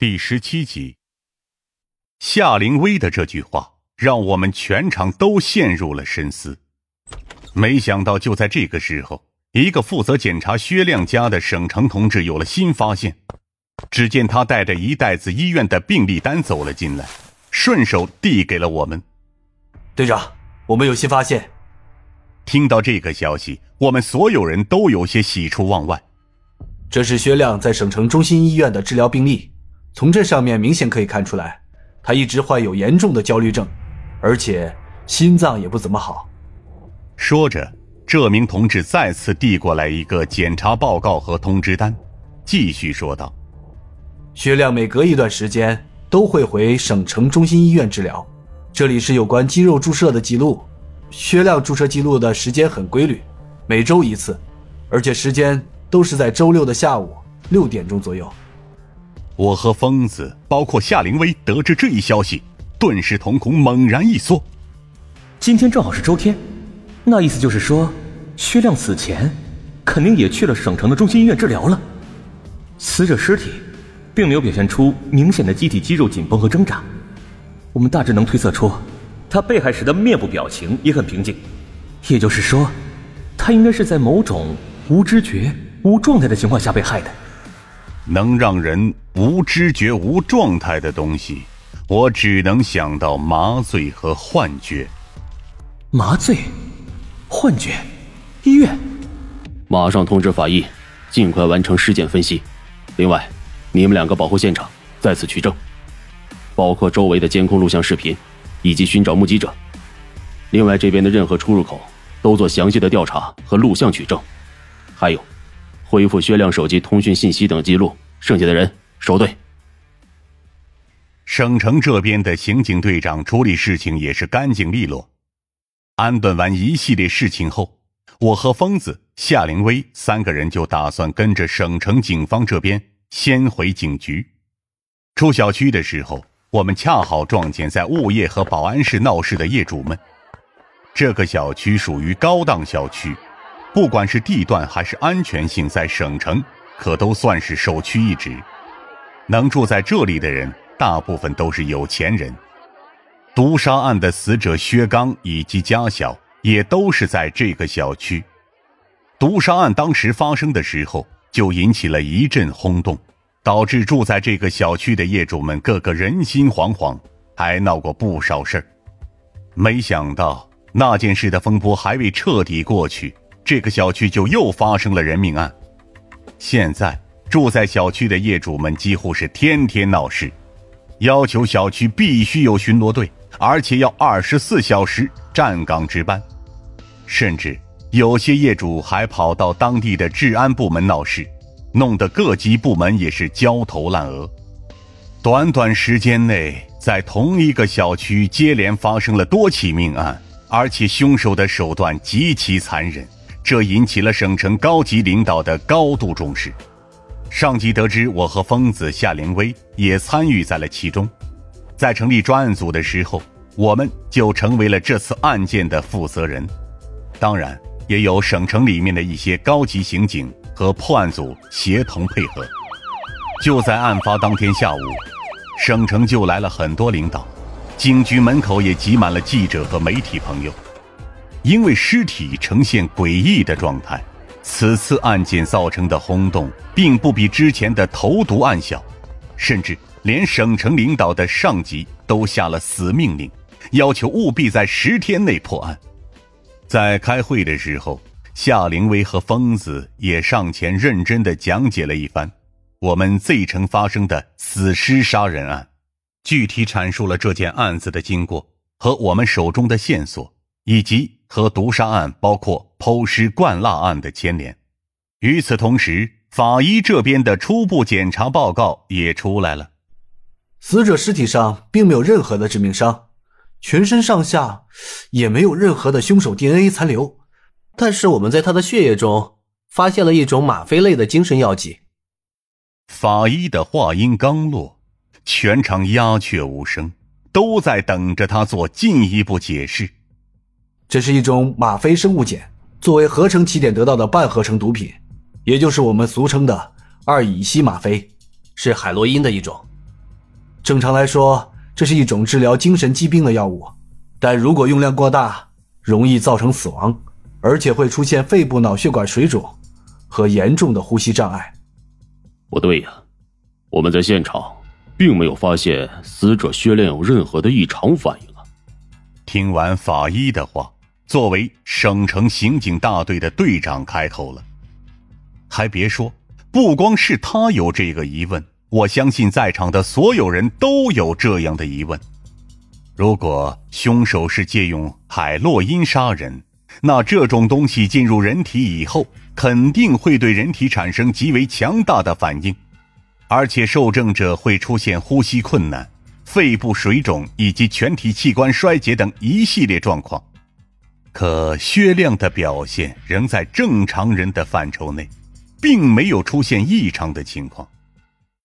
第十七集，夏灵薇的这句话让我们全场都陷入了深思。没想到，就在这个时候，一个负责检查薛亮家的省城同志有了新发现。只见他带着一袋子医院的病历单走了进来，顺手递给了我们。队长，我们有新发现。听到这个消息，我们所有人都有些喜出望外。这是薛亮在省城中心医院的治疗病历。从这上面明显可以看出来，他一直患有严重的焦虑症，而且心脏也不怎么好。说着，这名同志再次递过来一个检查报告和通知单，继续说道：“薛亮每隔一段时间都会回省城中心医院治疗，这里是有关肌肉注射的记录。薛亮注射记录的时间很规律，每周一次，而且时间都是在周六的下午六点钟左右。”我和疯子，包括夏灵薇，得知这一消息，顿时瞳孔猛然一缩。今天正好是周天，那意思就是说，薛亮死前肯定也去了省城的中心医院治疗了。死者尸体并没有表现出明显的机体肌肉紧绷和挣扎，我们大致能推测出，他被害时的面部表情也很平静，也就是说，他应该是在某种无知觉、无状态的情况下被害的。能让人无知觉、无状态的东西，我只能想到麻醉和幻觉。麻醉、幻觉，医院，马上通知法医，尽快完成尸检分析。另外，你们两个保护现场，在此取证，包括周围的监控录像视频，以及寻找目击者。另外，这边的任何出入口都做详细的调查和录像取证。还有。恢复薛亮手机通讯信息等记录，剩下的人收队。省城这边的刑警队长处理事情也是干净利落。安顿完一系列事情后，我和疯子、夏灵薇三个人就打算跟着省城警方这边先回警局。出小区的时候，我们恰好撞见在物业和保安室闹事的业主们。这个小区属于高档小区。不管是地段还是安全性，在省城可都算是首屈一指。能住在这里的人，大部分都是有钱人。毒杀案的死者薛刚以及家小也都是在这个小区。毒杀案当时发生的时候，就引起了一阵轰动，导致住在这个小区的业主们个个人心惶惶，还闹过不少事儿。没想到那件事的风波还未彻底过去。这个小区就又发生了人命案，现在住在小区的业主们几乎是天天闹事，要求小区必须有巡逻队，而且要二十四小时站岗值班，甚至有些业主还跑到当地的治安部门闹事，弄得各级部门也是焦头烂额。短短时间内，在同一个小区接连发生了多起命案，而且凶手的手段极其残忍。这引起了省城高级领导的高度重视。上级得知我和疯子夏灵薇也参与在了其中，在成立专案组的时候，我们就成为了这次案件的负责人。当然，也有省城里面的一些高级刑警和破案组协同配合。就在案发当天下午，省城就来了很多领导，警局门口也挤满了记者和媒体朋友。因为尸体呈现诡异的状态，此次案件造成的轰动并不比之前的投毒案小，甚至连省城领导的上级都下了死命令，要求务必在十天内破案。在开会的时候，夏灵薇和疯子也上前认真的讲解了一番我们 Z 城发生的死尸杀人案，具体阐述了这件案子的经过和我们手中的线索，以及。和毒杀案，包括剖尸灌蜡案的牵连。与此同时，法医这边的初步检查报告也出来了。死者尸体上并没有任何的致命伤，全身上下也没有任何的凶手 DNA 残留。但是我们在他的血液中发现了一种吗啡类的精神药剂。法医的话音刚落，全场鸦雀无声，都在等着他做进一步解释。这是一种吗啡生物碱，作为合成起点得到的半合成毒品，也就是我们俗称的二乙烯吗啡，是海洛因的一种。正常来说，这是一种治疗精神疾病的药物，但如果用量过大，容易造成死亡，而且会出现肺部脑血管水肿和严重的呼吸障碍。不对呀，我们在现场并没有发现死者血量有任何的异常反应啊。听完法医的话，作为省城刑警大队的队长开口了。还别说，不光是他有这个疑问。我相信在场的所有人都有这样的疑问：如果凶手是借用海洛因杀人，那这种东西进入人体以后，肯定会对人体产生极为强大的反应，而且受证者会出现呼吸困难、肺部水肿以及全体器官衰竭等一系列状况。可薛亮的表现仍在正常人的范畴内，并没有出现异常的情况。